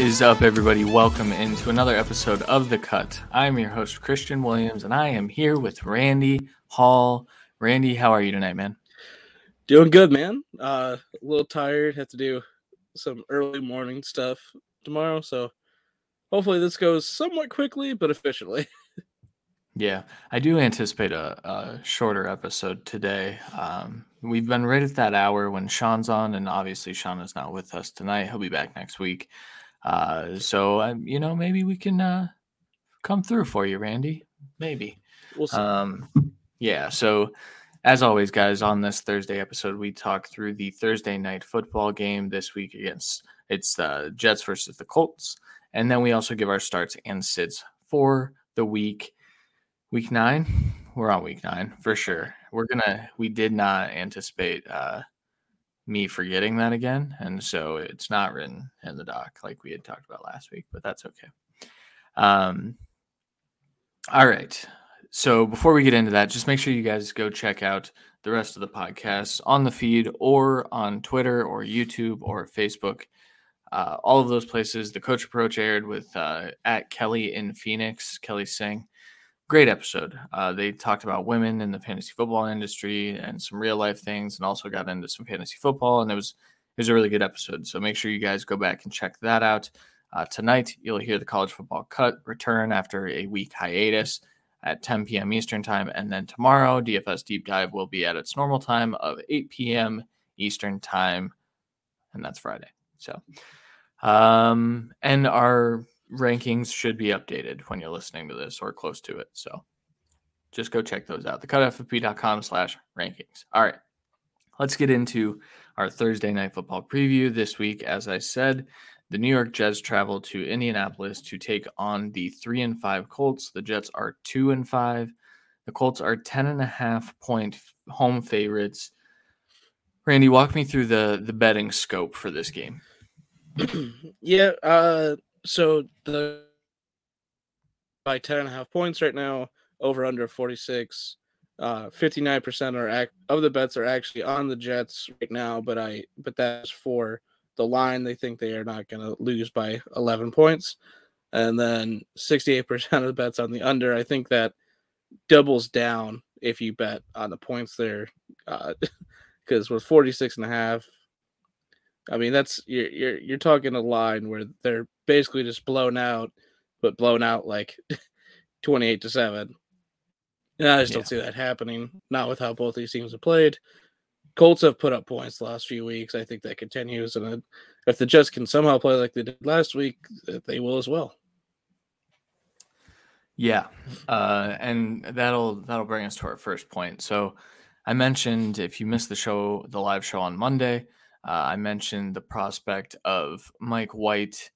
Is up, everybody? Welcome into another episode of The Cut. I'm your host, Christian Williams, and I am here with Randy Hall. Randy, how are you tonight, man? Doing good, man. Uh, a little tired. Have to do some early morning stuff tomorrow, so hopefully this goes somewhat quickly but efficiently. Yeah, I do anticipate a, a shorter episode today. Um, we've been right at that hour when Sean's on, and obviously Sean is not with us tonight. He'll be back next week. Uh, so um, you know, maybe we can uh, come through for you, Randy. Maybe. We'll see. Um, yeah. So, as always, guys, on this Thursday episode, we talk through the Thursday night football game this week against it's the Jets versus the Colts, and then we also give our starts and sits for the week. Week nine, we're on week nine for sure. We're gonna. We did not anticipate uh, me forgetting that again, and so it's not written in the doc like we had talked about last week, but that's okay. Um. All right. So before we get into that, just make sure you guys go check out the rest of the podcasts on the feed or on Twitter or YouTube or Facebook. Uh, all of those places. The Coach Approach aired with uh, at Kelly in Phoenix, Kelly Singh. Great episode. Uh, they talked about women in the fantasy football industry and some real life things, and also got into some fantasy football. And it was it was a really good episode. So make sure you guys go back and check that out. Uh, tonight, you'll hear the college football cut return after a week hiatus at 10 p.m. Eastern time. And then tomorrow, DFS Deep Dive will be at its normal time of 8 p.m. Eastern time. And that's Friday. So, um, and our rankings should be updated when you're listening to this or close to it. So just go check those out. Thecutffb.com slash rankings. All right. Let's get into our Thursday night football preview this week. As I said, the New York Jets travel to Indianapolis to take on the three and five Colts. The Jets are two and five. The Colts are 10 and a half point home favorites. Randy, walk me through the the betting scope for this game. yeah, uh so the by 10 and a half points right now, over under 46. Uh 59% are act of the bets are actually on the Jets right now, but I but that's for the line. They think they are not gonna lose by 11 points. And then 68% of the bets on the under. I think that doubles down if you bet on the points there. Uh because with 46 and a half, I mean that's you're you're you're talking a line where they're basically just blown out, but blown out like 28 to 7. And I just Yeah. don't see that happening. Not with how both these teams have played. Colts have put up points the last few weeks. I think that continues. And if the Jets can somehow play like they did last week, uh, they will as well. Yeah, uh, and that'll that'll bring us to our first point. So, I mentioned if you missed the show, the live show on Monday, uh, I mentioned the prospect of Mike White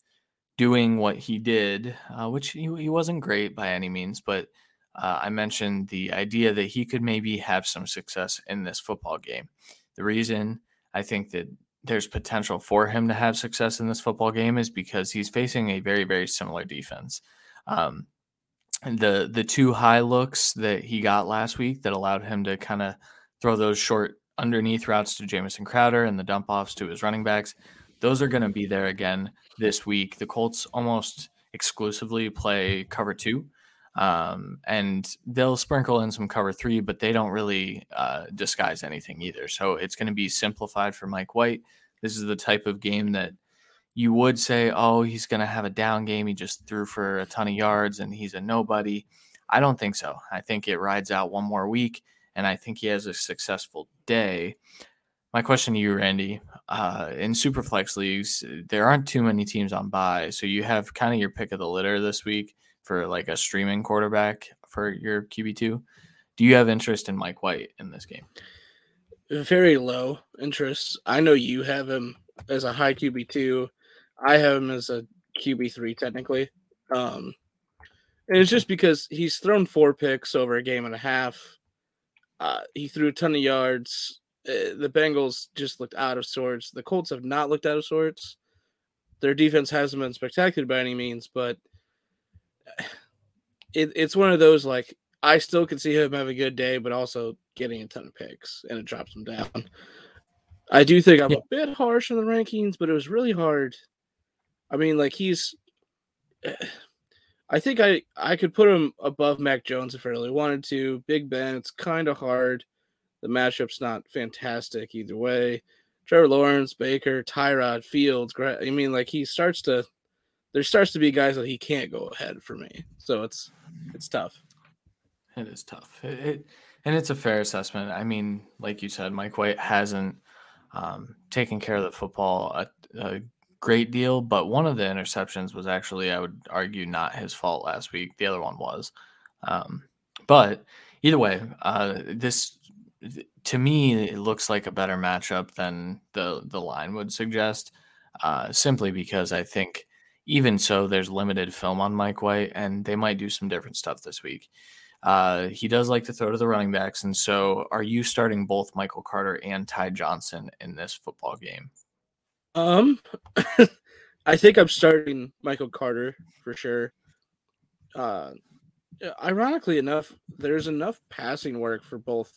doing what he did, uh, which he, he wasn't great by any means, but uh, I mentioned the idea that he could maybe have some success in this football game. The reason I think that there's potential for him to have success in this football game is because he's facing a very very similar defense. Um, the the two high looks that he got last week that allowed him to kind of throw those short underneath routes to Jamison Crowder and the dump offs to his running backs, those are going to be there again this week. The Colts almost exclusively play cover two, um, and they'll sprinkle in some cover three, but they don't really uh, disguise anything either. So it's going to be simplified for Mike White. This is the type of game that you would say, oh, he's going to have a down game. He just threw for a ton of yards and he's a nobody. I don't think so. I think it rides out one more week and I think he has a successful day. My question to you, Randy, uh, in Superflex leagues, there aren't too many teams on bye. So you have kind of your pick of the litter this week for like a streaming quarterback for your QB2. Do you have interest in Mike White in this game? Very low interest. I know you have him as a high QB2. I have him as a QB3 technically. Um, and it's just because he's thrown four picks over a game and a half. Uh, he threw a ton of yards. Uh, the Bengals just looked out of sorts. The Colts have not looked out of sorts. Their defense hasn't been spectacular by any means, but it, it's one of those like I still can see him have a good day, but also getting a ton of picks and it drops him down. I do think I'm Yeah. a bit harsh on the rankings, but it was really hard I mean, like he's. I think I I could put him above Mac Jones if I really wanted to. Big Ben, it's kind of hard. The matchup's not fantastic either way. Trevor Lawrence, Baker, Tyrod, Fields. I mean, like he starts to. There starts to be guys that he can't go ahead for me, so it's it's tough. It is tough. It, it and it's a fair assessment. I mean, like you said, Mike White hasn't um, taken care of the football a, a great deal, but one of the interceptions was actually, I would argue, not his fault last week. The other one was. Um, but either way, uh, this to me it looks like a better matchup than the the line would suggest. Uh, simply because I think even so, there's limited film on Mike White, and they might do some different stuff this week. Uh, he does like to throw to the running backs, and so are you starting both Michael Carter and Ty Johnson in this football game? Um, I think I'm starting Michael Carter for sure. Uh, ironically enough, there's enough passing work for both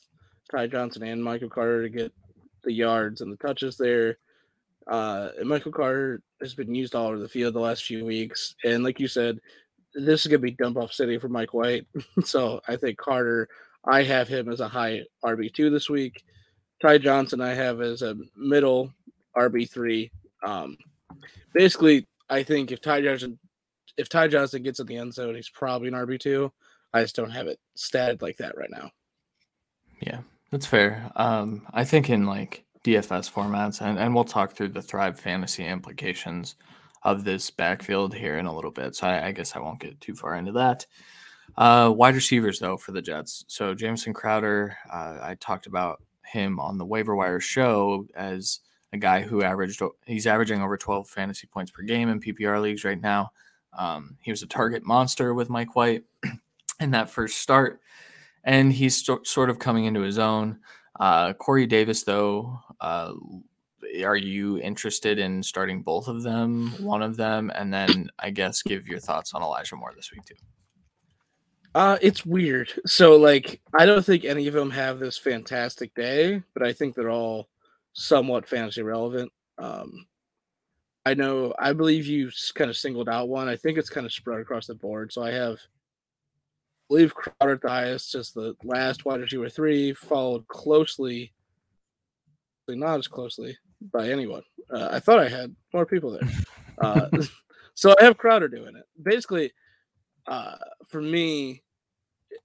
Ty Johnson and Michael Carter to get the yards and the touches there. Uh, and Michael Carter has been used all over the field the last few weeks, and like you said, this is gonna be dump off city for Mike White. so I think Carter, I have him as a high RB two this week. Ty Johnson, I have as a middle RB three. Um, basically, I think if Ty Johnson, if Ty Johnson gets in the end zone, he's probably an RB two. I just don't have it statted like that right now. Yeah, that's fair. Um, I think in like DFS formats, and, and we'll talk through the Thrive fantasy implications of this backfield here in a little bit. So I, I guess I won't get too far into that. Uh, wide receivers, though, for the Jets. So Jamison Crowder, uh, I talked about him on the waiver wire show as a guy who averaged, he's averaging over 12 fantasy points per game in PPR leagues right now. Um, he was a target monster with Mike White in that first start, and he's st- sort of coming into his own. Uh, Corey Davis, though, uh, are you interested in starting both of them, one of them, and then I guess give your thoughts on Elijah Moore this week too? Uh, it's weird. So like, I don't think any of them have this fantastic day, but I think they're all somewhat fantasy relevant. Um, I know, I believe you kind of singled out one. I think it's kind of spread across the board. So I have, I believe Crowder at the highest, just the last wide receiver three, followed closely, not as closely, by anyone. Uh, I thought I had more people there. Uh, so I have Crowder doing it. Basically, uh, for me,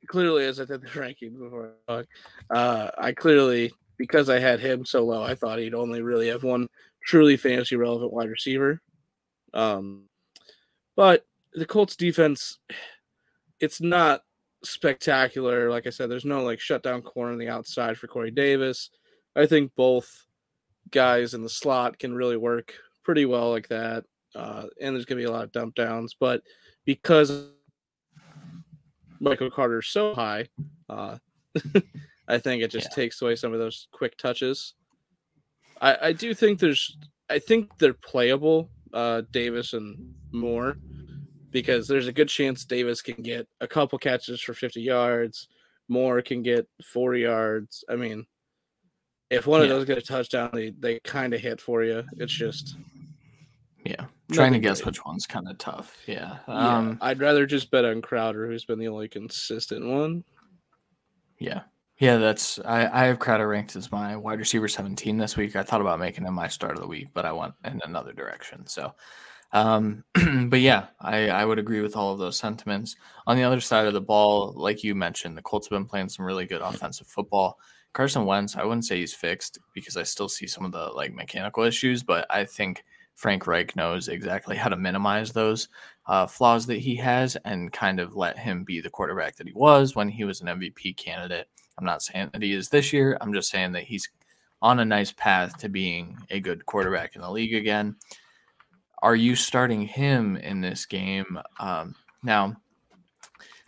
clearly, as I did the rankings before, uh, I clearly, because I had him so low, I thought he'd only really have one truly fantasy relevant wide receiver. Um, but the Colts defense, it's not spectacular. Like I said, there's no like shutdown corner on the outside for Corey Davis. I think both guys in the slot can really work pretty well like that. Uh, and there's going to be a lot of dump downs. But because Michael Carter's so high, uh, I think it just yeah. takes away some of those quick touches. I, I do think there's, I think they're playable, uh, Davis and Moore, because there's a good chance Davis can get a couple catches for 50 yards. Moore can get 40 yards. I mean, if one yeah. of those get a touchdown, they, they kind of hit for you. It's just yeah, trying to guess great. which one's kind of tough. Yeah. Um, yeah, I'd rather just bet on Crowder, who's been the only consistent one. Yeah, yeah, that's I, I have Crowder ranked as my wide receiver 17 this week. I thought about making him my start of the week, but I went in another direction. So, um, but yeah, I, I would agree with all of those sentiments. On the other side of the ball, like you mentioned, the Colts have been playing some really good offensive football. Carson Wentz, I wouldn't say he's fixed because I still see some of the like mechanical issues, but I think Frank Reich knows exactly how to minimize those uh, flaws that he has and kind of let him be the quarterback that he was when he was an MVP candidate. I'm not saying that he is this year. I'm just saying that he's on a nice path to being a good quarterback in the league again. Are you starting him in this game? Um, now,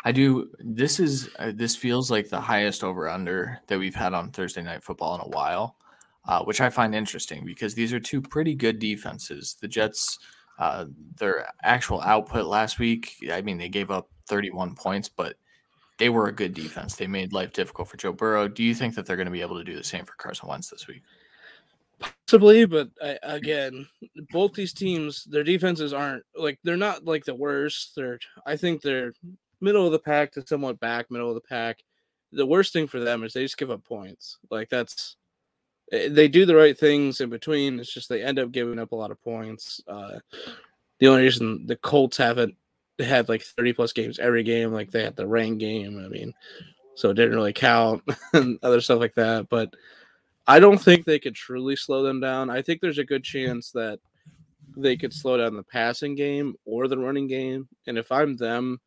I do. This is uh, this feels like the highest over under that we've had on Thursday night football in a while, uh, which I find interesting because these are two pretty good defenses. The Jets, uh, their actual output last week, I mean, they gave up 31 points, but they were a good defense. They made life difficult for Joe Burrow. Do you think that they're going to be able to do the same for Carson Wentz this week? Possibly, but I, again, both these teams, their defenses aren't like they're not like the worst. They're I think they're middle of the pack to somewhat back, middle of the pack. The worst thing for them is they just give up points. Like that's eh, they do the right things in between. It's just they end up giving up a lot of points. Uh, the only reason the Colts haven't had like 30 plus games every game, like they had the rain game. I mean, so it didn't really count and other stuff like that. But I don't think they could truly slow them down. I think there's a good chance that they could slow down the passing game or the running game. And if I'm them,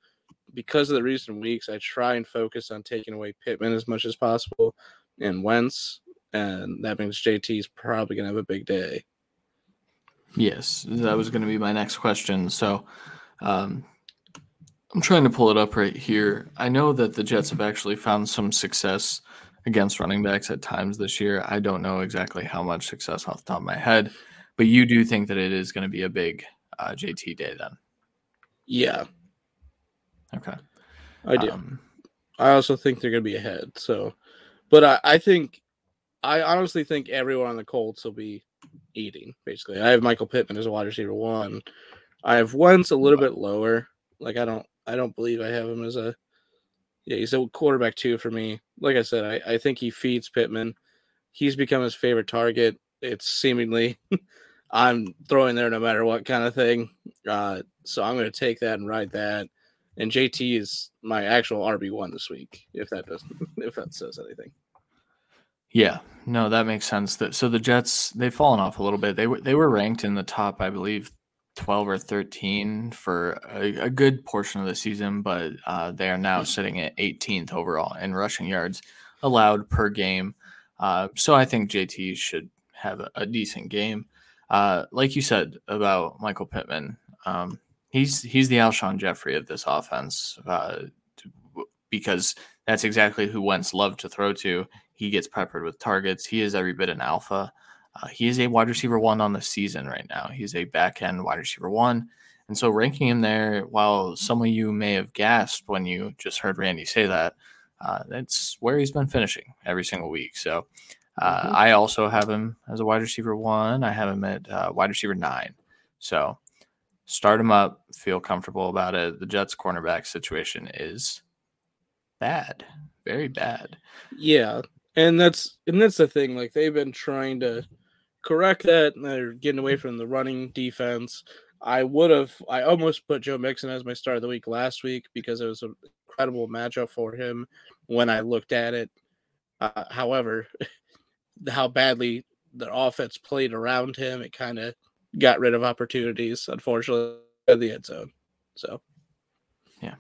because of the recent weeks, I try and focus on taking away Pittman as much as possible and Wentz. And that means JT's probably going to have a big day. Yes, that was going to be my next question. So, um, I'm trying to pull it up right here. I know that the Jets have actually found some success against running backs at times this year. I don't know exactly how much success off the top of my head, but you do think that it is going to be a big uh, JT day then? Yeah. Okay. I do. Um, I also think they're going to be ahead. So, but I, I think, I honestly think everyone on the Colts will be eating, basically. I have Michael Pittman as a wide receiver one. I have Wentz a little bit lower. Like, I don't, I don't believe I have him as a yeah, he's a quarterback two for me. Like I said, I, I think he feeds Pittman. He's become his favorite target. It's seemingly I'm throwing there no matter what kind of thing. Uh, so I'm going to take that and ride that. And JT is my actual RB one this week. If that doesn't, if that says anything. Yeah, no, that makes sense. That so the Jets they've fallen off a little bit. They were they were ranked in the top, I believe, 12 or 13 for a, a good portion of the season, but uh, they are now sitting at 18th overall in rushing yards allowed per game. Uh, so I think JT should have a, a decent game. Uh, like you said about Michael Pittman, um, he's he's the Alshon Jeffery of this offense uh, because that's exactly who Wentz loved to throw to. He gets peppered with targets. He is every bit an alpha. Uh, he is a wide receiver one on the season right now. He's a back end wide receiver one. And so ranking him there, while some of you may have gasped when you just heard Randy say that, uh, that's where he's been finishing every single week. So uh, mm-hmm. I also have him as a wide receiver one. I have him at uh, wide receiver nine. So start him up, feel comfortable about it. The Jets cornerback situation is bad, very bad. Yeah. And that's and that's the thing. Like they've been trying to correct that. They're getting away from the running defense. I would have, I almost put Joe Mixon as my start of the week last week because it was an incredible matchup for him when I looked at it. Uh, however, how badly the offense played around him, it kind of got rid of opportunities, unfortunately, in the end zone. So, yeah.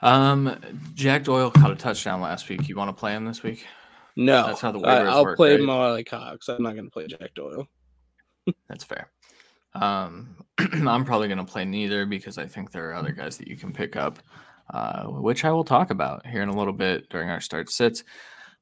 Um, Jack Doyle caught a touchdown last week. You want to play him this week? No, that's how the waivers I'll work, play right? Mo Alie-Cox. I'm not going to play Jack Doyle. that's fair. Um, I'm probably going to play neither because I think there are other guys that you can pick up, uh, which I will talk about here in a little bit during our start sits.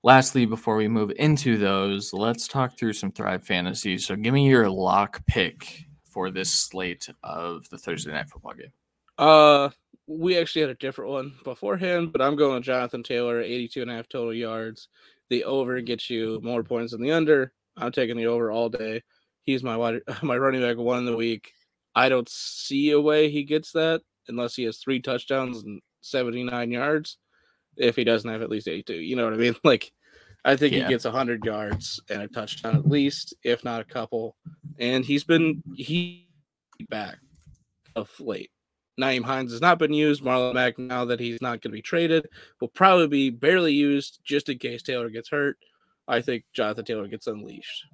Lastly, before we move into those, let's talk through some Thrive Fantasy. So, give me your lock pick for this slate of the Thursday night football game. Uh, we actually had a different one beforehand, but I'm going with Jonathan Taylor, 82 and a half total yards the over gets you more points than the under. I'm taking the over all day. He's my wide, my running back one in the week. I don't see a way he gets that unless he has three touchdowns and 79 yards. If he doesn't have at least 82, you know what I mean? Like, I think yeah. he gets 100 yards and a touchdown at least, if not a couple. And he's been he back of late. Nyheim Hines has not been used. Marlon Mack, now that he's not going to be traded, will probably be barely used just in case Taylor gets hurt. I think Jonathan Taylor gets unleashed.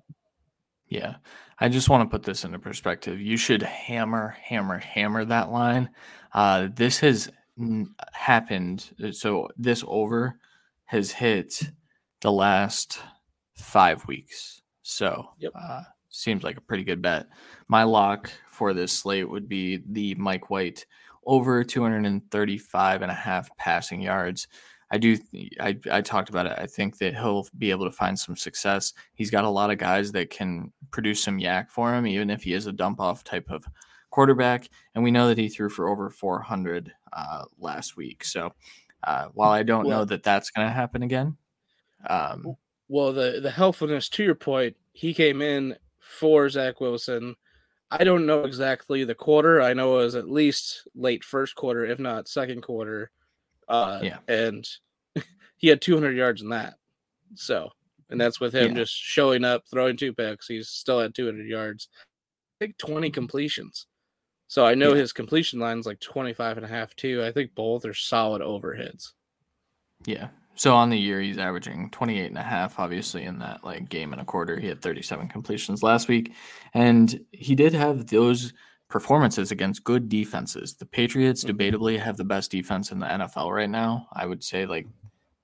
Yeah. I just want to put this into perspective. You should hammer, hammer, hammer that line. Uh, this has n- happened. So this over has hit the last five weeks. So yep. uh, seems like a pretty good bet. My lock for this slate would be the Mike White over 235 and a half passing yards. I do. I, I talked about it. I think that he'll be able to find some success. He's got a lot of guys that can produce some YAC for him, even if he is a dump off type of quarterback. And we know that he threw for over 400 uh, last week. So uh, while I don't well, know that that's going to happen again, um, well, the the helpfulness to your point, he came in for Zach Wilson. I don't know exactly the quarter. I know it was at least late first quarter, if not second quarter. Uh, yeah. And he had 200 yards in that. So, and that's with him yeah. just showing up, throwing two picks. He's still at 200 yards. I think 20 completions. So I know yeah. his completion line's like 25 and a half too. I think both are solid overheads. Yeah. So on the year, he's averaging 28 and a half, obviously, in that like game and a quarter. He had 37 completions last week. And he did have those performances against good defenses. The Patriots mm-hmm. debatably have the best defense in the NFL right now. I would say like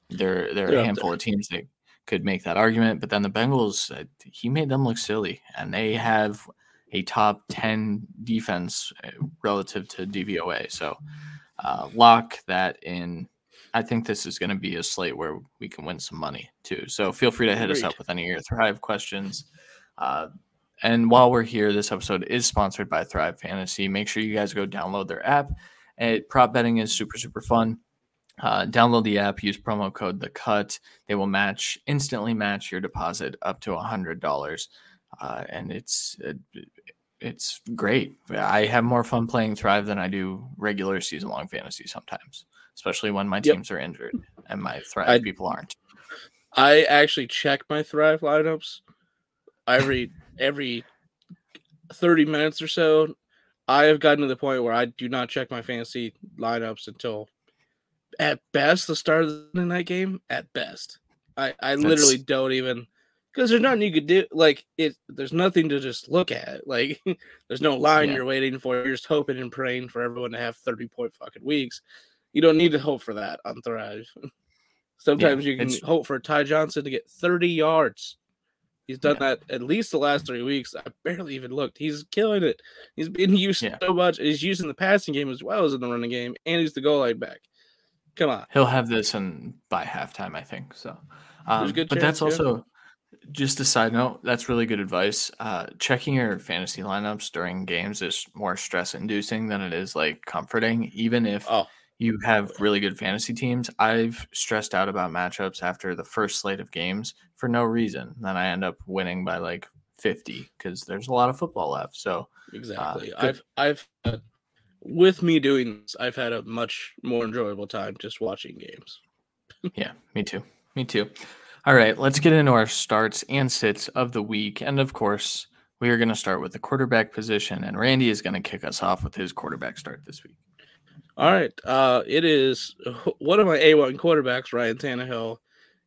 there there are a handful of teams that could make that argument, but then the Bengals uh, he made them look silly and they have a top 10 defense uh, relative to DVOA. So uh, lock that in I think this is going to be a slate where we can win some money too. So feel free to hit us up with any of your Thrive questions. Uh, and while we're here, this episode is sponsored by Thrive Fantasy. Make sure you guys go download their app. And prop betting is super, super fun. Uh, download the app, use promo code the cut. They will match instantly match your deposit up to a hundred dollars, uh, and it's it, it's great. I have more fun playing Thrive than I do regular season long fantasy sometimes especially when my yep. teams are injured and my Thrive I, people aren't. I actually check my Thrive lineups every every 30 minutes or so. I have gotten to the point where I do not check my fantasy lineups until at best the start of the night game. At best, I I That's... literally don't even because there's nothing you could do. Like it, there's nothing to just look at. Like there's no line yeah. you're waiting for. You're just hoping and praying for everyone to have 30 point fucking weeks. You don't need to hope for that on Thrive. Sometimes yeah, you can it's... hope for Ty Johnson to get 30 yards. He's done yeah. that at least the last three weeks. I barely even looked. He's killing it. He's been used yeah. so much. He's using the passing game as well as in the running game, and he's the goal line back. Come on. He'll have this in by halftime, I think. So, um, but chance, that's also just a side note. That's really good advice. Uh, checking your fantasy lineups during games is more stress inducing than it is like comforting, even if. Oh you have really good fantasy teams. I've stressed out about matchups after the first slate of games for no reason. Then I end up winning by like 50 because there's a lot of football left. So exactly, uh, I've I've uh, with me doing this, I've had a much more enjoyable time just watching games. yeah, me too. Me too. All right, let's get into our starts and sits of the week, and of course, we are going to start with the quarterback position, and Randy is going to kick us off with his quarterback start this week. All right. Uh, it is one of my A1 quarterbacks, Ryan Tannehill.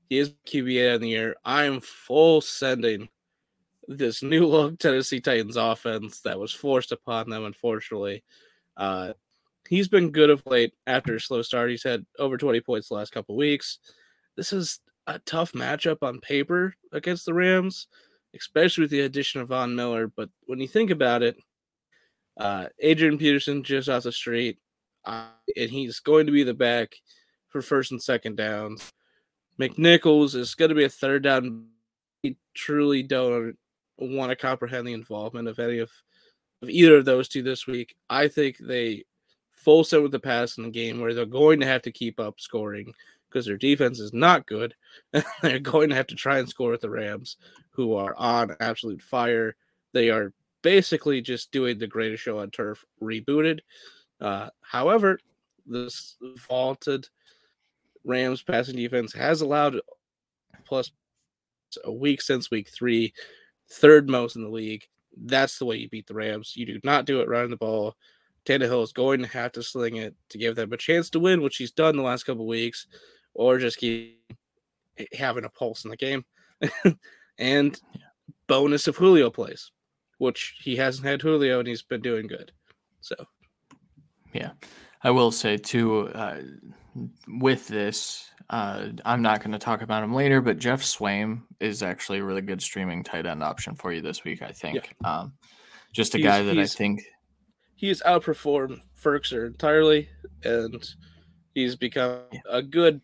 He is QB in the year. I am full sending this new look Tennessee Titans offense that was forced upon them, unfortunately. Uh, he's been good of late after a slow start. He's had over 20 points the last couple weeks. This is a tough matchup on paper against the Rams, especially with the addition of Von Miller. But when you think about it, uh, Adrian Peterson just off the street, uh, and he's going to be the back for first and second downs. McNichols is going to be a third down. We truly don't want to comprehend the involvement of any of, of either of those two this week. I think they full set with the pass in the game where they're going to have to keep up scoring because their defense is not good. they're going to have to try and score with the Rams, who are on absolute fire. They are basically just doing the greatest show on turf rebooted. Uh, however, this vaulted Rams passing defense has allowed plus a week since week three, third most in the league. That's the way you beat the Rams. You do not do it running the ball. Tannehill is going to have to sling it to give them a chance to win, which he's done the last couple weeks, or just keep having a pulse in the game. and bonus if Julio plays, which he hasn't had Julio and he's been doing good. So yeah. I will say too, uh, with this, uh, I'm not going to talk about him later, but Geoff Swaim is actually a really good streaming tight end option for you this week. I think, yeah. um, just a he's, guy that I think he's outperformed Firkser entirely, and he's become yeah. a good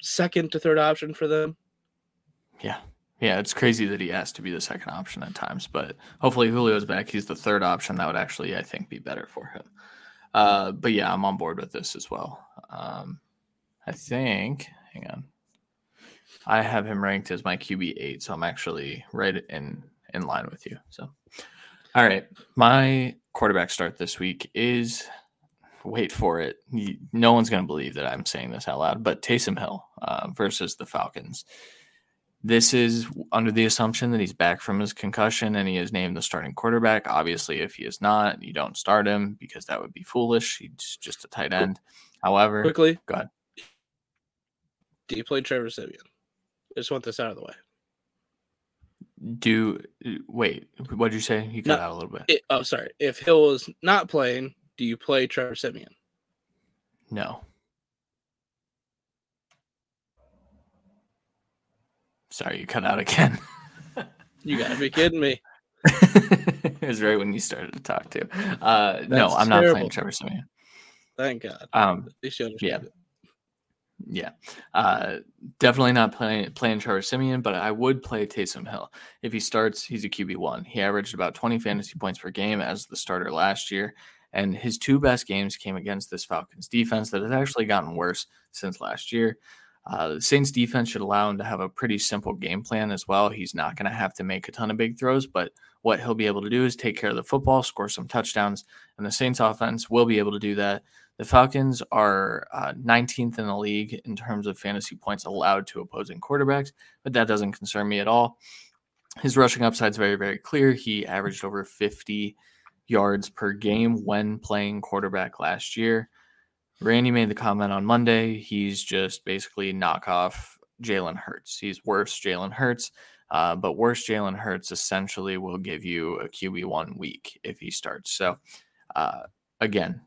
second to third option for them. Yeah, yeah, it's crazy that he has to be the second option at times, but hopefully Julio's back. He's the third option. That would actually, I think, be better for him. Uh, but yeah, I'm on board with this as well. Um, I think. Hang on. I have him ranked as my QB eight, so I'm actually right in in line with you. So, all right, my quarterback start this week is wait for it. No one's going to believe that I'm saying this out loud, but Taysom Hill uh, versus the Falcons. This is under the assumption that he's back from his concussion and he is named the starting quarterback. Obviously, if he is not, you don't start him because that would be foolish. He's just a tight end. However, quickly, go ahead. Do you play Trevor Siemian? I just want this out of the way. Do wait, what did you say? You cut no, out a little bit. It, oh, sorry. If Hill is not playing, do you play Trevor Siemian? No. Sorry, you cut out again. you gotta be kidding me. it was right when you started to talk to. Uh, no, I'm terrible. not playing Trevor Siemian. Thank God. Um, yeah. It. Yeah, uh, definitely not playing playing Trevor Siemian, but I would play Taysom Hill if he starts. He's a QB one. He averaged about 20 fantasy points per game as the starter last year, and his two best games came against this Falcons defense that has actually gotten worse since last year. Uh, the Saints defense should allow him to have a pretty simple game plan as well. He's not going to have to make a ton of big throws, but what he'll be able to do is take care of the football, score some touchdowns, and the Saints offense will be able to do that. The Falcons are uh, 19th in the league in terms of fantasy points allowed to opposing quarterbacks, but that doesn't concern me at all. His rushing upside is very, very clear. He averaged over 50 yards per game when playing quarterback last year. Randy made the comment on Monday. He's just basically knockoff Jalen Hurts. He's worse Jalen Hurts, uh, but worse Jalen Hurts essentially will give you a QB one week if he starts. So, uh, again,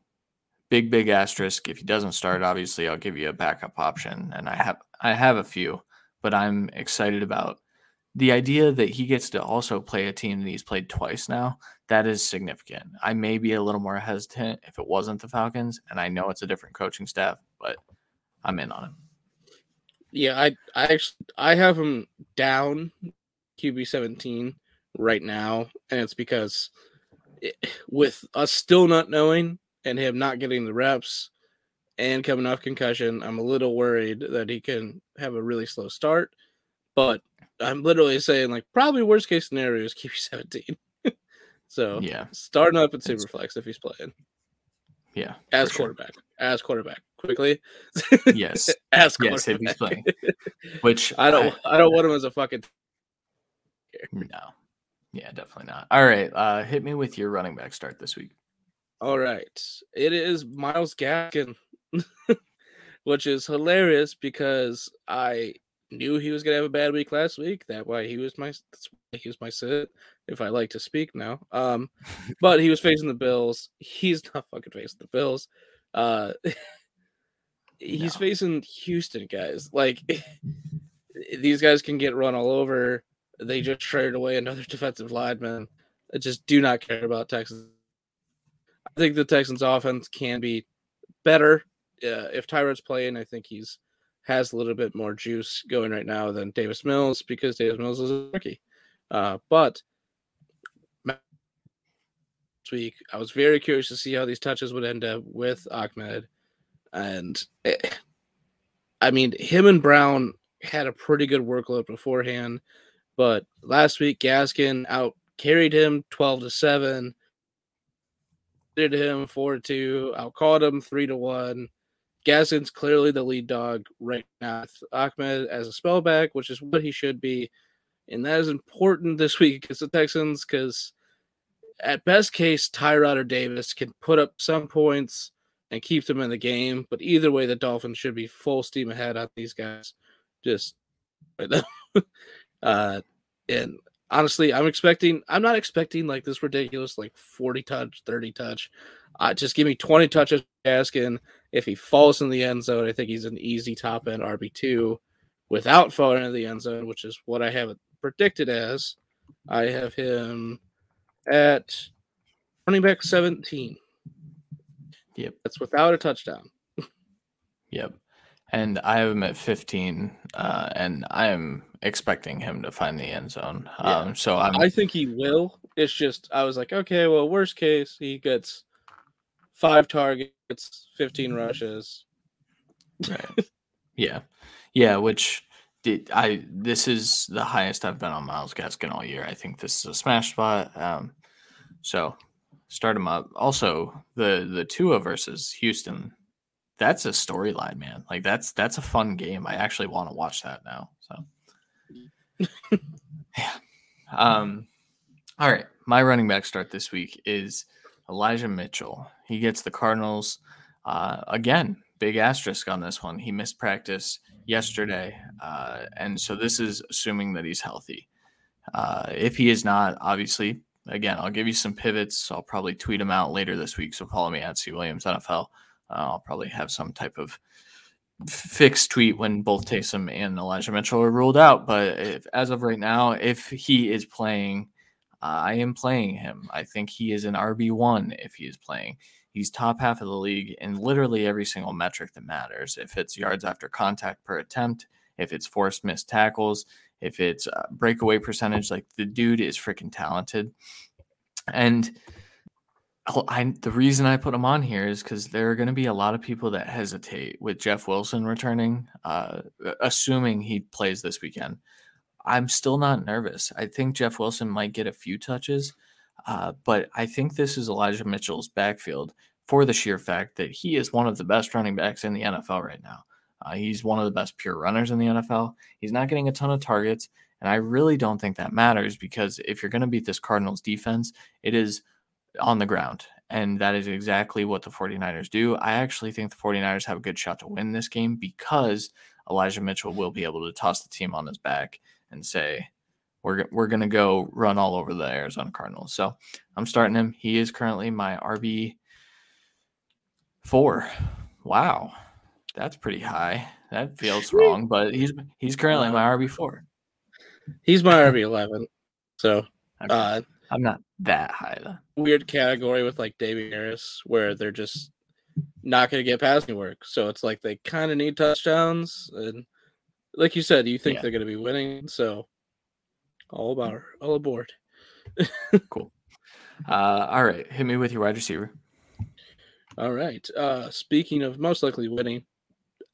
big big asterisk. If he doesn't start, obviously I'll give you a backup option, and I have I have a few, but I'm excited about the idea that he gets to also play a team that he's played twice now, that is significant. I may be a little more hesitant if it wasn't the Falcons, and I know it's a different coaching staff, but I'm in on him. Yeah, I I actually I have him down QB 17 right now, and it's because it, with us still not knowing and him not getting the reps and coming off concussion, I'm a little worried that he can have a really slow start. But I'm literally saying like probably worst case scenario is QB 17. so yeah, starting up at Superflex if he's playing. Yeah, as quarterback, sure. as quarterback, quickly. Yes, as yes, if he's playing. Which I don't, I, I don't want him as a fucking. No, yeah, definitely not. All right, uh, hit me with your running back start this week. All right, it is Myles Gaskin, which is hilarious because I knew he was gonna have a bad week last week. That why he was my that's why he was my sit. If I like to speak now, um, but he was facing the Bills. He's not fucking facing the Bills. Uh, he's no. facing Houston guys. Like these guys can get run all over. They just traded away another defensive lineman. I just do not care about Texans. I think the Texans offense can be better uh, if Tyrod's playing. I think he's has a little bit more juice going right now than Davis Mills because Davis Mills is a rookie. Uh, but week, I was very curious to see how these touches would end up with Ahmed. And it, eh, I mean, him and Brown had a pretty good workload beforehand. But last week, Gaskin out carried him 12 to 7, did him 4 to 2, out caught him 3 to 1 Gaskin's clearly the lead dog right now. Ahmed as a spellback, which is what he should be. And that is important this week against the Texans because at best case, Tyrod or Davis can put up some points and keep them in the game. But either way, the Dolphins should be full steam ahead on these guys. Just right uh, and honestly, I'm expecting. I'm not expecting like this ridiculous like 40 touch, 30 touch. Uh, just give me 20 touches, Gaskin. If he falls in the end zone, I think he's an easy top end RB two without falling into the end zone, which is what I have it predicted as. I have him at running back 17. Yep. That's without a touchdown. yep. And I have him at 15, uh, and I am expecting him to find the end zone. Yeah. Um, so I'm, I think he will. It's just I was like, okay, well, worst case, he gets five targets, 15 rushes. Right. yeah. Yeah, which did I this is the highest I've been on Myles Gaskin all year. I think this is a smash spot. Um, so start him up. Also, the the Tua versus Houston, that's a storyline, man. Like that's that's a fun game. I actually want to watch that now. So yeah. Um all right. My running back start this week is Elijah Mitchell. He gets the Cardinals uh, again. Big asterisk on this one. He missed practice yesterday, uh, and so this is assuming that he's healthy. Uh, if he is not, obviously, again, I'll give you some pivots. I'll probably tweet them out later this week. So follow me at C Williams NFL. Uh, I'll probably have some type of fixed tweet when both Taysom and Elijah Mitchell are ruled out. But if, as of right now, if he is playing, I am playing him. I think he is an RB one if he is playing. He's top half of the league in literally every single metric that matters. If it's yards after contact per attempt, if it's forced missed tackles, if it's breakaway percentage, like the dude is freaking talented. And I, the reason I put him on here is because there are going to be a lot of people that hesitate with Jeff Wilson returning, uh, assuming he plays this weekend. I'm still not nervous. I think Jeff Wilson might get a few touches, uh, but I think this is Elijah Mitchell's backfield for the sheer fact that he is one of the best running backs in the NFL right now. Uh, he's one of the best pure runners in the NFL. He's not getting a ton of targets, and I really don't think that matters because if you're going to beat this Cardinals defense, it is on the ground. And that is exactly what the 49ers do. I actually think the 49ers have a good shot to win this game because Elijah Mitchell will be able to toss the team on his back and say, we're, we're going to go run all over the Arizona Cardinals. So I'm starting him. He is currently my RB four. Wow. That's pretty high. That feels wrong, but he's he's currently my RB four. He's my RB eleven. So okay. uh, I'm not that high though. Weird category with like David Harris, where they're just not going to get passing work. So it's like they kind of need touchdowns, and like you said, you think yeah. they're going to be winning. So all about all aboard. cool. Uh, all right, hit me with your wide receiver. All right. Uh, speaking of most likely winning,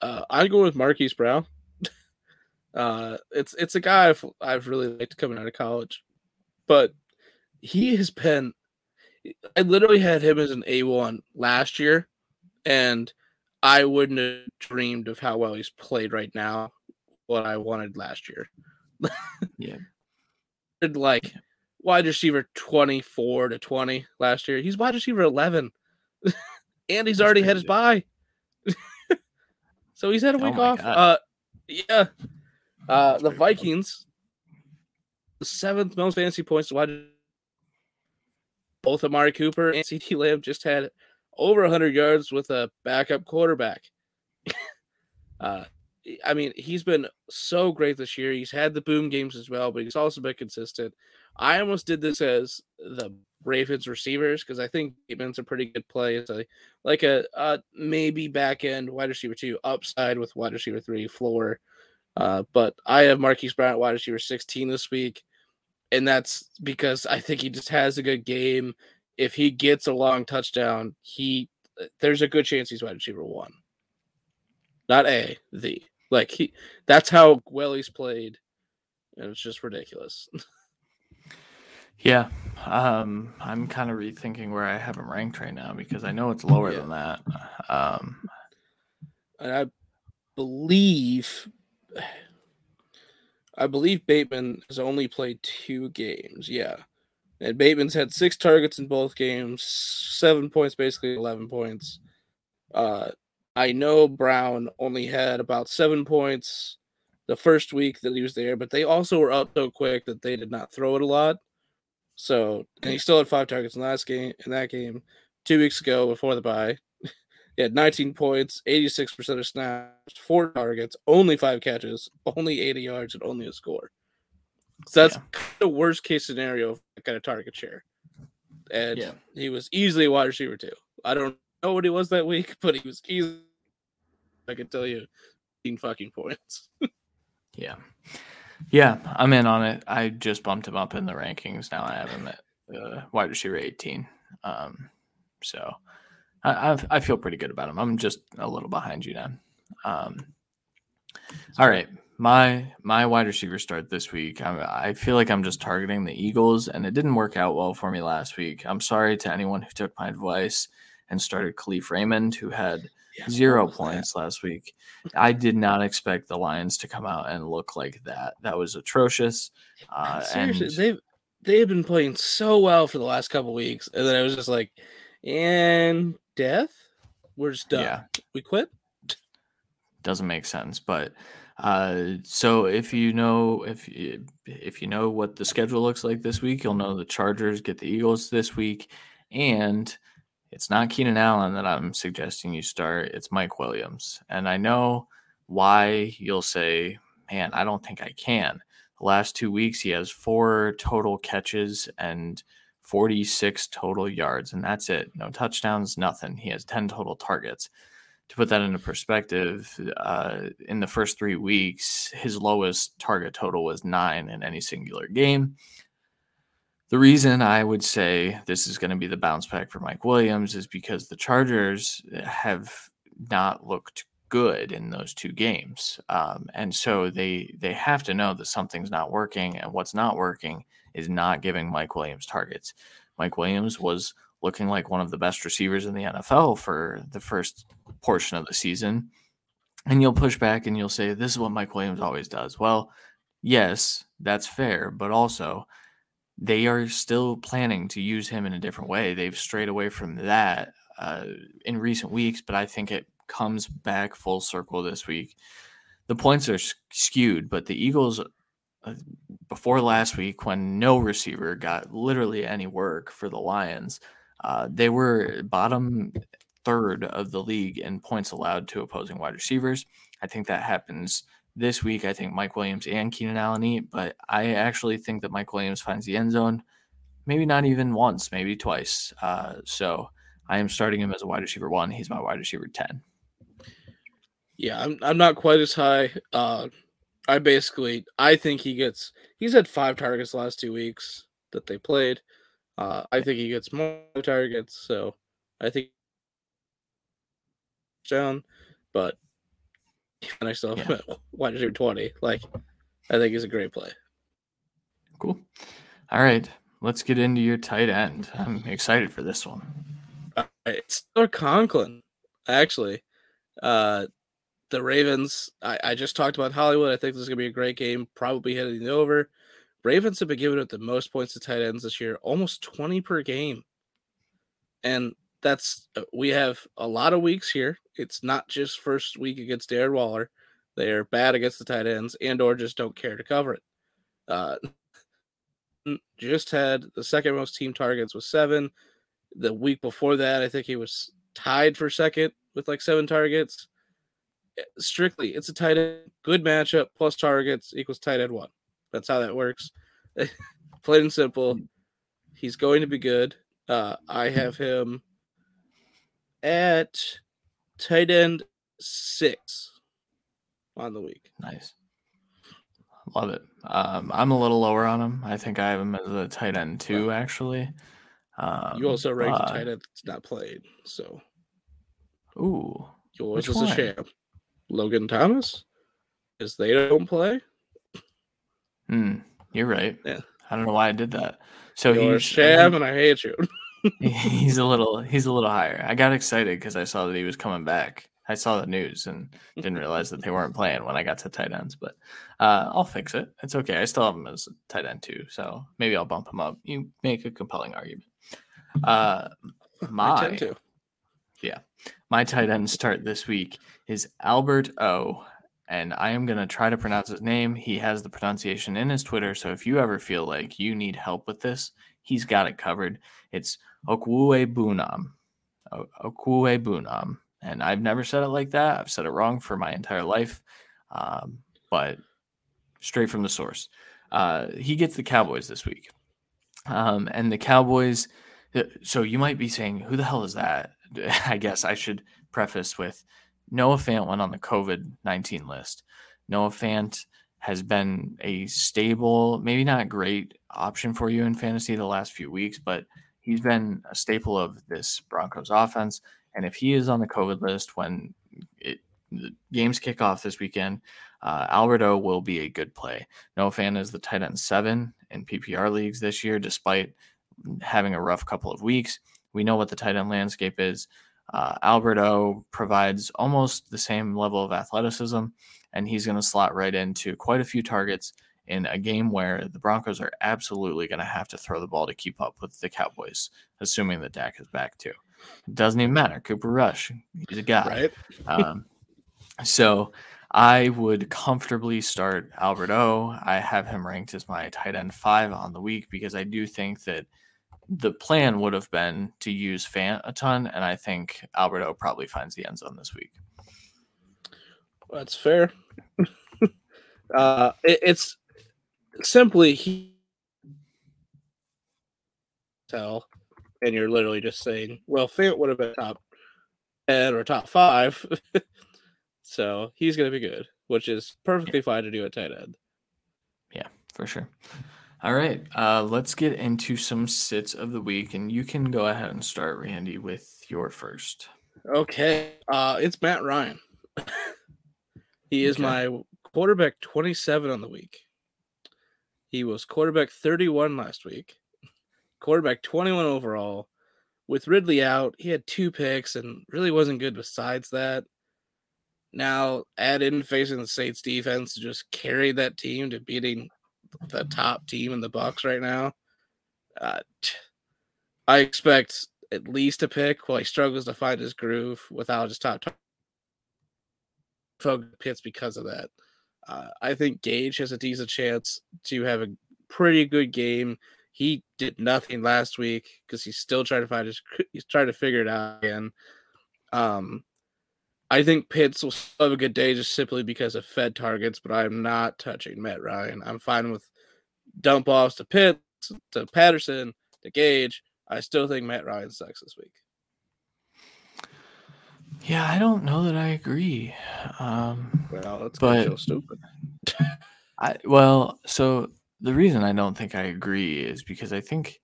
uh, I go with Marquise Brown. uh, it's it's a guy I've, I've really liked coming out of college, but he has been. I literally had him as an A one last year, and I wouldn't have dreamed of how well he's played right now. What I wanted last year. yeah, like wide receiver twenty four to twenty last year. He's wide receiver eleven, and he's That's already crazy. had his bye. So he's had a week oh off. God. Uh, yeah. Uh, the Vikings, cool. the seventh most fantasy points. wide Both Amari Cooper and CeeDee Lamb just had over 100 yards with a backup quarterback. uh, I mean, he's been so great this year. He's had the boom games as well, but he's also been consistent. I almost did this as the Ravens receivers because I think Bateman's a pretty good play. It's a, like a, a maybe back end wide receiver two upside with wide receiver three floor. Uh, but I have Marquise Brown wide receiver 16 this week. And that's because I think he just has a good game. If he gets a long touchdown, he there's a good chance he's wide receiver one. Not A, the. Like he that's how well he's played. And it's just ridiculous. Yeah, um, I'm kind of rethinking where I have him ranked right now because I know it's lower yeah. than that. Um, and I believe, I believe Bateman has only played two games. Yeah, and Bateman's had six targets in both games, seven points, basically eleven points. Uh, I know Brown only had about seven points the first week that he was there, but they also were up so quick that they did not throw it a lot. So, and he mm. still had five targets in last game. In that game, two weeks ago before the bye, he had 19 points, 86% of snaps, four targets, only five catches, only 80 yards, and only a score. So that's yeah. the worst case scenario of that kind of target share. And yeah. he was easily a wide receiver too. I don't know what he was that week, but he was easily. I can tell you, 15 fucking points. yeah. Yeah, I'm in on it. I just bumped him up in the rankings. Now I have him at uh, wide receiver 18. Um, so I, I, I feel pretty good about him. I'm just a little behind you now. Um, all right, my my wide receiver start this week. I, I feel like I'm just targeting the Eagles, and it didn't work out well for me last week. I'm sorry to anyone who took my advice and started Kalif Raymond, who had yeah, zero points that? last week. I did not expect the Lions to come out and look like that. That was atrocious. Uh, Seriously, and, they've they've been playing so well for the last couple weeks, and then I was just like, and death, we're just done. Yeah. We quit. Doesn't make sense, but uh, so if you know if you, if you know what the schedule looks like this week, you'll know the Chargers get the Eagles this week, and it's not Keenan Allen that I'm suggesting you start. It's Mike Williams, and I know why you'll say, "Man, I don't think I can." The last two weeks, he has four total catches and 46 total yards, and that's it. No touchdowns, nothing. He has 10 total targets to put that into perspective, uh, in the first three weeks, his lowest target total was nine in any singular game. The reason I would say this is going to be the bounce back for Mike Williams is because the Chargers have not looked good in those two games, um, and so they they have to know that something's not working, and what's not working is not giving Mike Williams targets. Mike Williams was looking like one of the best receivers in the NFL for the first portion of the season. And you'll push back and you'll say, This is what Mike Williams always does. Well, yes, that's fair, but also they are still planning to use him in a different way. They've strayed away from that uh, in recent weeks, but I think it comes back full circle this week. The points are skewed, but the Eagles, uh, before last week, when no receiver got literally any work for the Lions, uh, they were bottom third of the league in points allowed to opposing wide receivers. I think that happens this week. I think Mike Williams and Keenan Allen eat, but I actually think that Mike Williams finds the end zone, maybe not even once, maybe twice. Uh, so I am starting him as a wide receiver one. He's my wide receiver 10. Yeah, I'm, I'm not quite as high. Uh, I basically, I think he gets, he's had five targets last two weeks that they played. Uh, I think he gets more targets, so I think down. But and I still have yeah. wide receiver twenty. Like, I think it's a great play. Cool. All right, let's get into your tight end. I'm excited for this one. it's Tyler Conklin, actually. Uh, the Ravens. I, I just talked about Hollywood. I think this is gonna be a great game. Probably hitting the over. Ravens have been giving up the most points to tight ends this year, almost 20 per game. And that's uh, we have a lot of weeks here. It's not just first week against Darren Waller. They are bad against the tight ends and or just don't care to cover it. Uh, just had the second most team targets with seven. The week before that, I think he was tied for second with like seven targets. Eh, strictly, it's a tight end, good matchup plus targets equals tight end one. That's how that works. Plain and simple. Hmm. He's going to be good. Uh, I have him at tight end six on the week. Nice. Love it. Um, I'm a little lower on him. I think I have him as a tight end too, actually. Um, you also ranked uh, a tight end that's not played. So, ooh, yours is one? a sham. Logan Thomas, because they don't play. Hmm, you're right. Yeah. I don't know why I did that. So You're he's sham, and I hate you. he's a little he's a little higher. I got excited because I saw that he was coming back. I saw the news and didn't realize that they weren't playing when I got to tight ends. But uh, I'll fix it. It's okay. I still have him as a tight end too, so maybe I'll bump him up. You make a compelling argument. Uh, my yeah, my tight end start this week is Albert O and I am going to try to pronounce his name. He has the pronunciation in his Twitter. So if you ever feel like you need help with this, he's got it covered. It's Okwuegbunam. Okwuegbunam. And I've never said it like that. I've said it wrong for my entire life. Um, but straight from the source. Uh, he gets the Cowboys this week. Um, and the Cowboys, uh, so you might be saying, who the hell is that? I guess I should preface with Noah Fant went on the COVID 19 list. Noah Fant has been a stable, maybe not great option for you in fantasy the last few weeks, but he's been a staple of this Broncos offense. And if he is on the COVID list when it the games kick off this weekend. Uh, Albert O will be a good play. Noah Fant is the tight end seven in PPR leagues this year, despite having a rough couple of weeks. We know what the tight end landscape is. Uh, Albert O provides almost the same level of athleticism, and he's going to slot right into quite a few targets in a game where the Broncos are absolutely going to have to throw the ball to keep up with the Cowboys, assuming that Dak is back too. It doesn't even matter. Cooper Rush, he's a guy. Right. um, so I would comfortably start Albert O. I have him ranked as my tight end five on the week because I do think that the plan would have been to use Fant a ton, and I think Albert O probably finds the end zone this week. That's fair. uh, it, it's simply he tell, and you're literally just saying, "Well, Fant would have been top ten or top five, so he's going to be good," which is perfectly yeah. fine to do at tight end. Yeah, for sure. All right, uh, let's get into some sits of the week, and you can go ahead and start, Randy, with your first. Okay, uh, it's Matt Ryan. he is okay. my quarterback 27 on the week. He was quarterback 31 last week, quarterback 21 overall. With Ridley out, he had two picks and really wasn't good besides that. Now, add in facing the Saints defense to just carry that team to beating the top team in the Bucks right now. Uh, I expect at least a pick while he struggles to find his groove without his top focus Pitts because of that. Uh, I think Gage has a decent chance to have a pretty good game. He did nothing last week because he's still trying to find his. He's trying to figure it out again. Um, I think Pitts will have a good day just simply because of Fed targets, but I'm not touching Matt Ryan. I'm fine with dump offs to Pitts, to Patterson, to Gage. I still think Matt Ryan sucks this week. Yeah, I don't know that I agree. Um, well, that's but stupid. I well, so the reason I don't think I agree is because I think.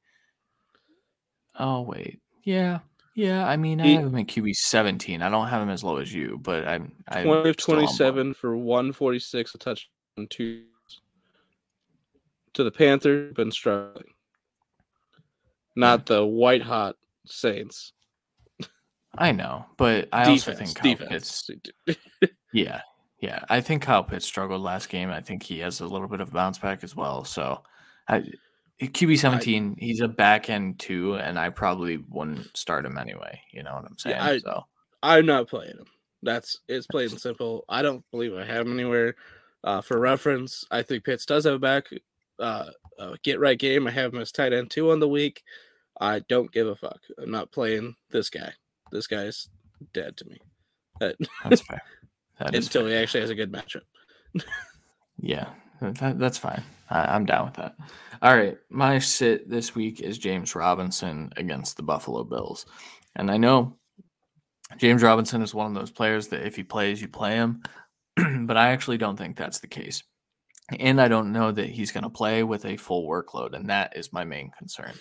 Oh wait, yeah, yeah, I mean, I have him at QB 17. I don't have him as low as you, but I'm. I'm 20 of 27 for 146, a touchdown, two to the Panthers, been struggling. Not the white hot Saints. I know, but I defense, also think Kyle defense. Pitts. yeah, yeah. I think Kyle Pitts struggled last game. I think he has a little bit of bounce back as well. So I, QB seventeen, I, he's a back end two, and I probably wouldn't start him anyway. You know what I'm saying? Yeah, I, so I'm not playing him. That's it's plain and simple. I don't believe I have him anywhere. Uh, for reference, I think Pitts does have a back uh, uh, get right game. I have him as tight end two on the week. I don't give a fuck. I'm not playing this guy. This guy's dead to me. That's fair. That until fair. he actually has a good matchup. yeah, that, that's fine. I, am down with that. All right, my sit this week is James Robinson against the Buffalo Bills, and I know James Robinson is one of those players that if he plays, you play him, but I actually don't think that's the case, and I don't know that he's going to play with a full workload, and that is my main concern.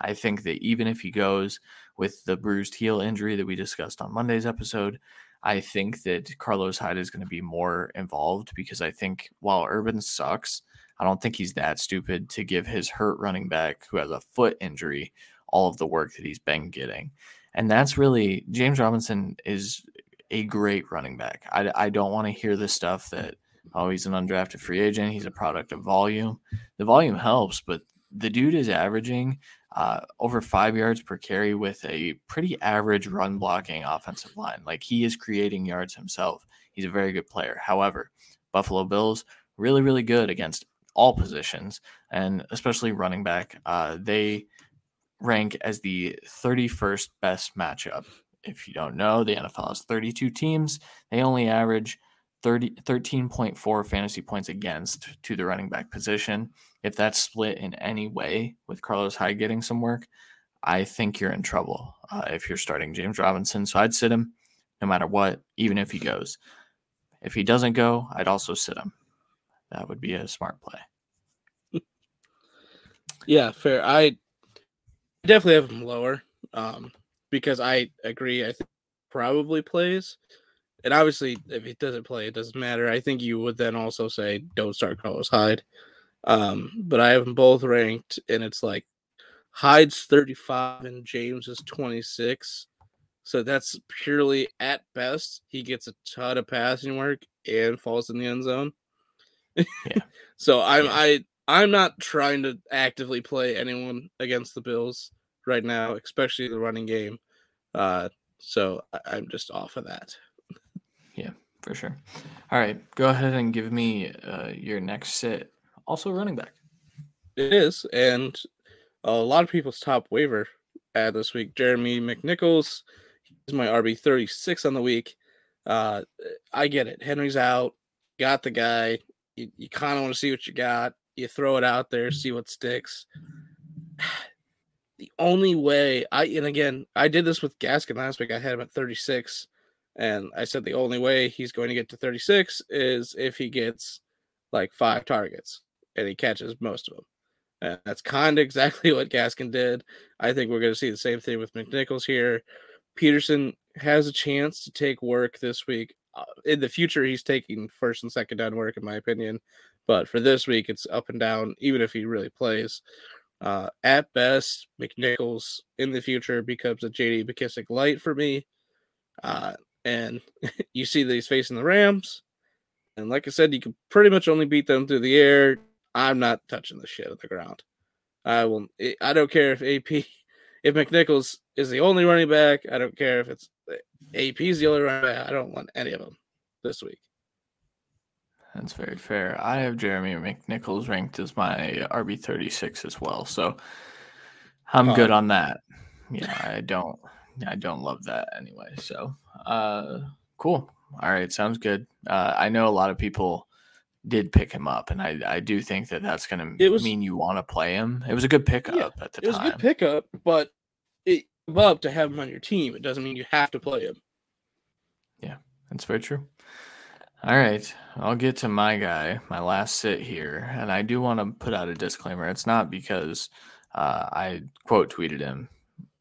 I think that even if he goes with the bruised heel injury that we discussed on Monday's episode, I think that Carlos Hyde is going to be more involved because I think while Urban sucks, I don't think he's that stupid to give his hurt running back who has a foot injury all of the work that he's been getting. And that's really James Robinson is a great running back. I, I don't want to hear the stuff that, oh, he's an undrafted free agent. He's a product of volume. The volume helps, but the dude is averaging uh, over five yards per carry with a pretty average run blocking offensive line. Like he is creating yards himself. He's a very good player. However, Buffalo Bills really, really good against all positions and especially running back. Uh, they rank as the 31st best matchup. If you don't know, the NFL has 32 teams. They only average 30, 13.4 fantasy points against to the running back position. If that's split in any way with Carlos Hyde getting some work, I think you're in trouble uh, if you're starting James Robinson. So I'd sit him no matter what, even if he goes. If he doesn't go, I'd also sit him. That would be a smart play. yeah, fair. I definitely have him lower um, because I agree. I think probably plays and obviously, if he doesn't play, it doesn't matter. I think you would then also say don't start Carlos Hyde. Um, but I have them both ranked, and it's like Hyde's 35 and James is 26. So that's purely at best. He gets a ton of passing work and falls in the end zone. Yeah. so I'm yeah. I I'm not trying to actively play anyone against the Bills right now, especially the running game. Uh, so I, am just off of that. Yeah, for sure. All right, go ahead and give me uh, your next sit. Also, running back. It is, and a lot of people's top waiver ad this week. Jeremy McNichols, he's my RB 36 on the week. Uh, I get it. Henry's out. Got the guy. You, you kind of want to see what you got. You throw it out there, see what sticks. The only way I and again I did this with Gaskin last week. I had him at 36, and I said the only way he's going to get to 36 is if he gets like five targets and he catches most of them. And that's kind of exactly what Gaskin did. I think we're going to see the same thing with McNichols here. Peterson has a chance to take work this week. Uh, in the future, he's taking first and second down work, in my opinion. But for this week, it's up and down, even if he really plays. Uh, at best, McNichols in the future becomes a JD McKissic light for me. Uh, and you see that he's facing the Rams. And like I said, you can pretty much only beat them through the air. I'm not touching the shit on the ground. I will. I don't care if AP, if McNichols is the only running back. I don't care if it's AP is the only running back. I don't want any of them this week. That's very fair. I have Jeremy McNichols ranked as my RB thirty six as well, so I'm good on that. Yeah, I don't. I don't love that anyway. So, uh, cool. All right, sounds good. Uh, I know a lot of people did pick him up, and I, I do think that that's going to mean you want to play him. It was a good pickup yeah, at the time. It was a good pickup, but it up to have him on your team. It doesn't mean you have to play him. Yeah, that's very true. All right, I'll get to my guy, my last sit here, and I do want to put out a disclaimer. It's not because uh, I quote tweeted him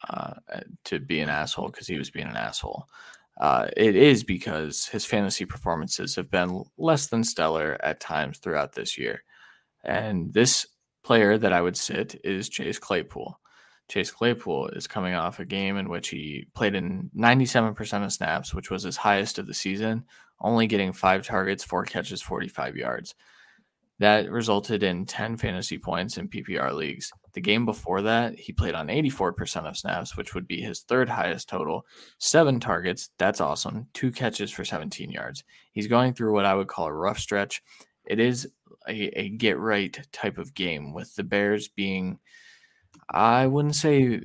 uh, to be an asshole because he was being an asshole. Uh, it is because his fantasy performances have been less than stellar at times throughout this year. And this player that I would sit is Chase Claypool. Chase Claypool is coming off a game in which he played in 97% of snaps, which was his highest of the season, only getting five targets, four catches, 45 yards. That resulted in 10 fantasy points in PPR leagues. The game before that, he played on 84% of snaps, which would be his third highest total. Seven targets. That's awesome. Two catches for 17 yards. He's going through what I would call a rough stretch. It is a, a get right type of game with the Bears being, I wouldn't say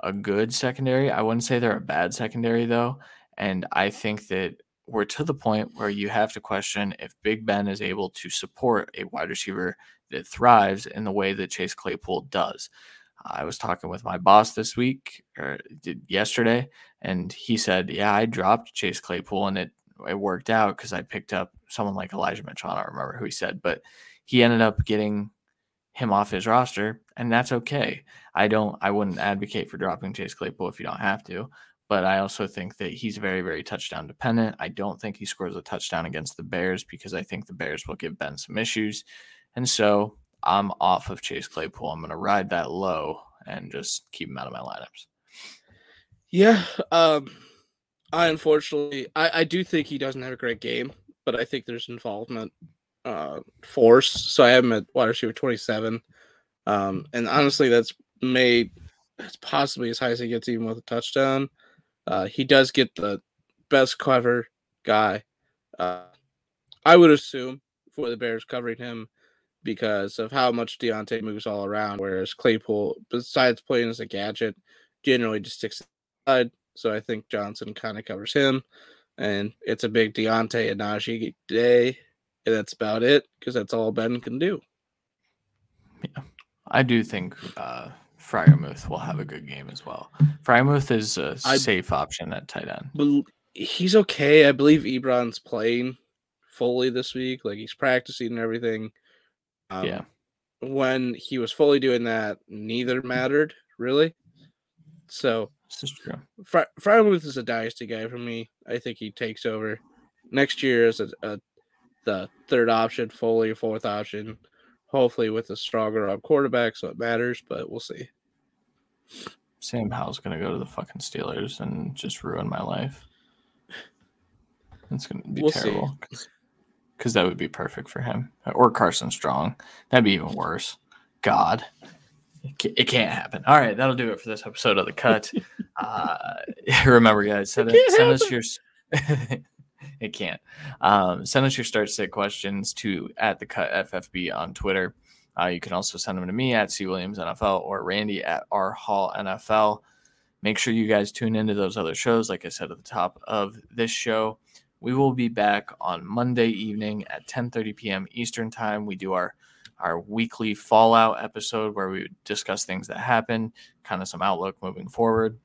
a good secondary. I wouldn't say they're a bad secondary, though. And I think that we're to the point where you have to question if Big Ben is able to support a wide receiver that thrives in the way that Chase Claypool does. I was talking with my boss this week er, or yesterday, and he said, "Yeah, I dropped Chase Claypool, and it it worked out because I picked up someone like Elijah Mitchell. I don't remember who he said, but he ended up getting him off his roster, and that's okay. I don't, I wouldn't advocate for dropping Chase Claypool if you don't have to, but I also think that he's very, very touchdown dependent. I don't think he scores a touchdown against the Bears because I think the Bears will give Ben some issues. And so I'm off of Chase Claypool. I'm going to ride that low and just keep him out of my lineups. Yeah. Um, I unfortunately, I, I do think he doesn't have a great game, but I think there's involvement uh, force. So I have him at wide receiver 27. Um, and honestly, that's made, it's possibly as high as he gets even with a touchdown. Uh, he does get the best cover guy. Uh, I would assume for the Bears covering him because of how much Diontae moves all around, whereas Claypool, besides playing as a gadget, generally just sticks aside. So I think Johnson kind of covers him, and it's a big Diontae and Najee day, and that's about it because that's all Ben can do. Yeah, I do think uh, Freiermuth will have a good game as well. Freiermuth is a I, safe option at tight end. He's okay. I believe Ebron's playing fully this week. Like he's practicing and everything. Um, yeah. When he was fully doing that, neither mattered really. So this is true. Fry- Freiermuth is a dynasty guy for me. I think he takes over next year as a, a the third option, fully fourth option, hopefully with a stronger up quarterback, so it matters. But we'll see. Sam Howell's gonna go to the fucking Steelers and just ruin my life. It's gonna be we'll terrible because that would be perfect for him or Carson Strong. That'd be even worse. God, it can't happen. All right, that'll do it for this episode of the Cut. uh, remember, guys, send, it, send us your. it can't. Um, send us your start sit questions to at the Cut FFB on Twitter. Uh, you can also send them to me at C Williams NFL or Randy at R Hall NFL. Make sure you guys tune into those other shows. Like I said at the top of this show, we will be back on Monday evening at 10:30 p.m. Eastern Time. We do our our weekly Fallout episode where we discuss things that happen, kind of some outlook moving forward.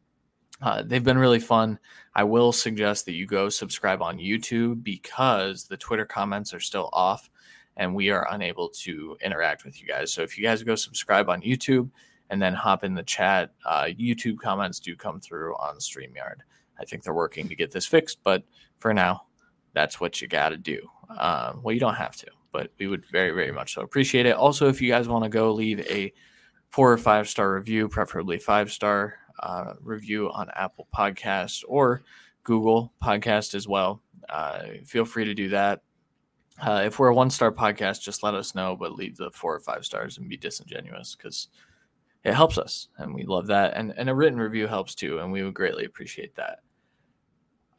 Uh, they've been really fun. I will suggest that you go subscribe on YouTube because the Twitter comments are still off and we are unable to interact with you guys. So if you guys go subscribe on YouTube and then hop in the chat, uh, YouTube comments do come through on StreamYard. I think they're working to get this fixed, but for now, that's what you got to do. Uh, well, you don't have to but we would very, very much so appreciate it. Also, if you guys want to go leave a four or five star review, preferably five star uh, review on Apple Podcasts or Google Podcast as well, uh, feel free to do that. Uh, if we're a one star podcast, just let us know, but leave the four or five stars and be disingenuous because it helps us and we love that. And, and a written review helps too, and we would greatly appreciate that.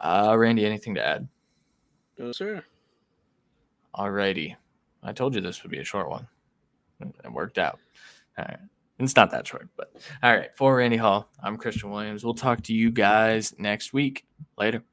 Uh, Randy, anything to add? No, sir. Alrighty. I told you this would be a short one. It worked out. All right. It's not that short, but all right. For Randy Hall, I'm Christian Williams. We'll talk to you guys next week. Later.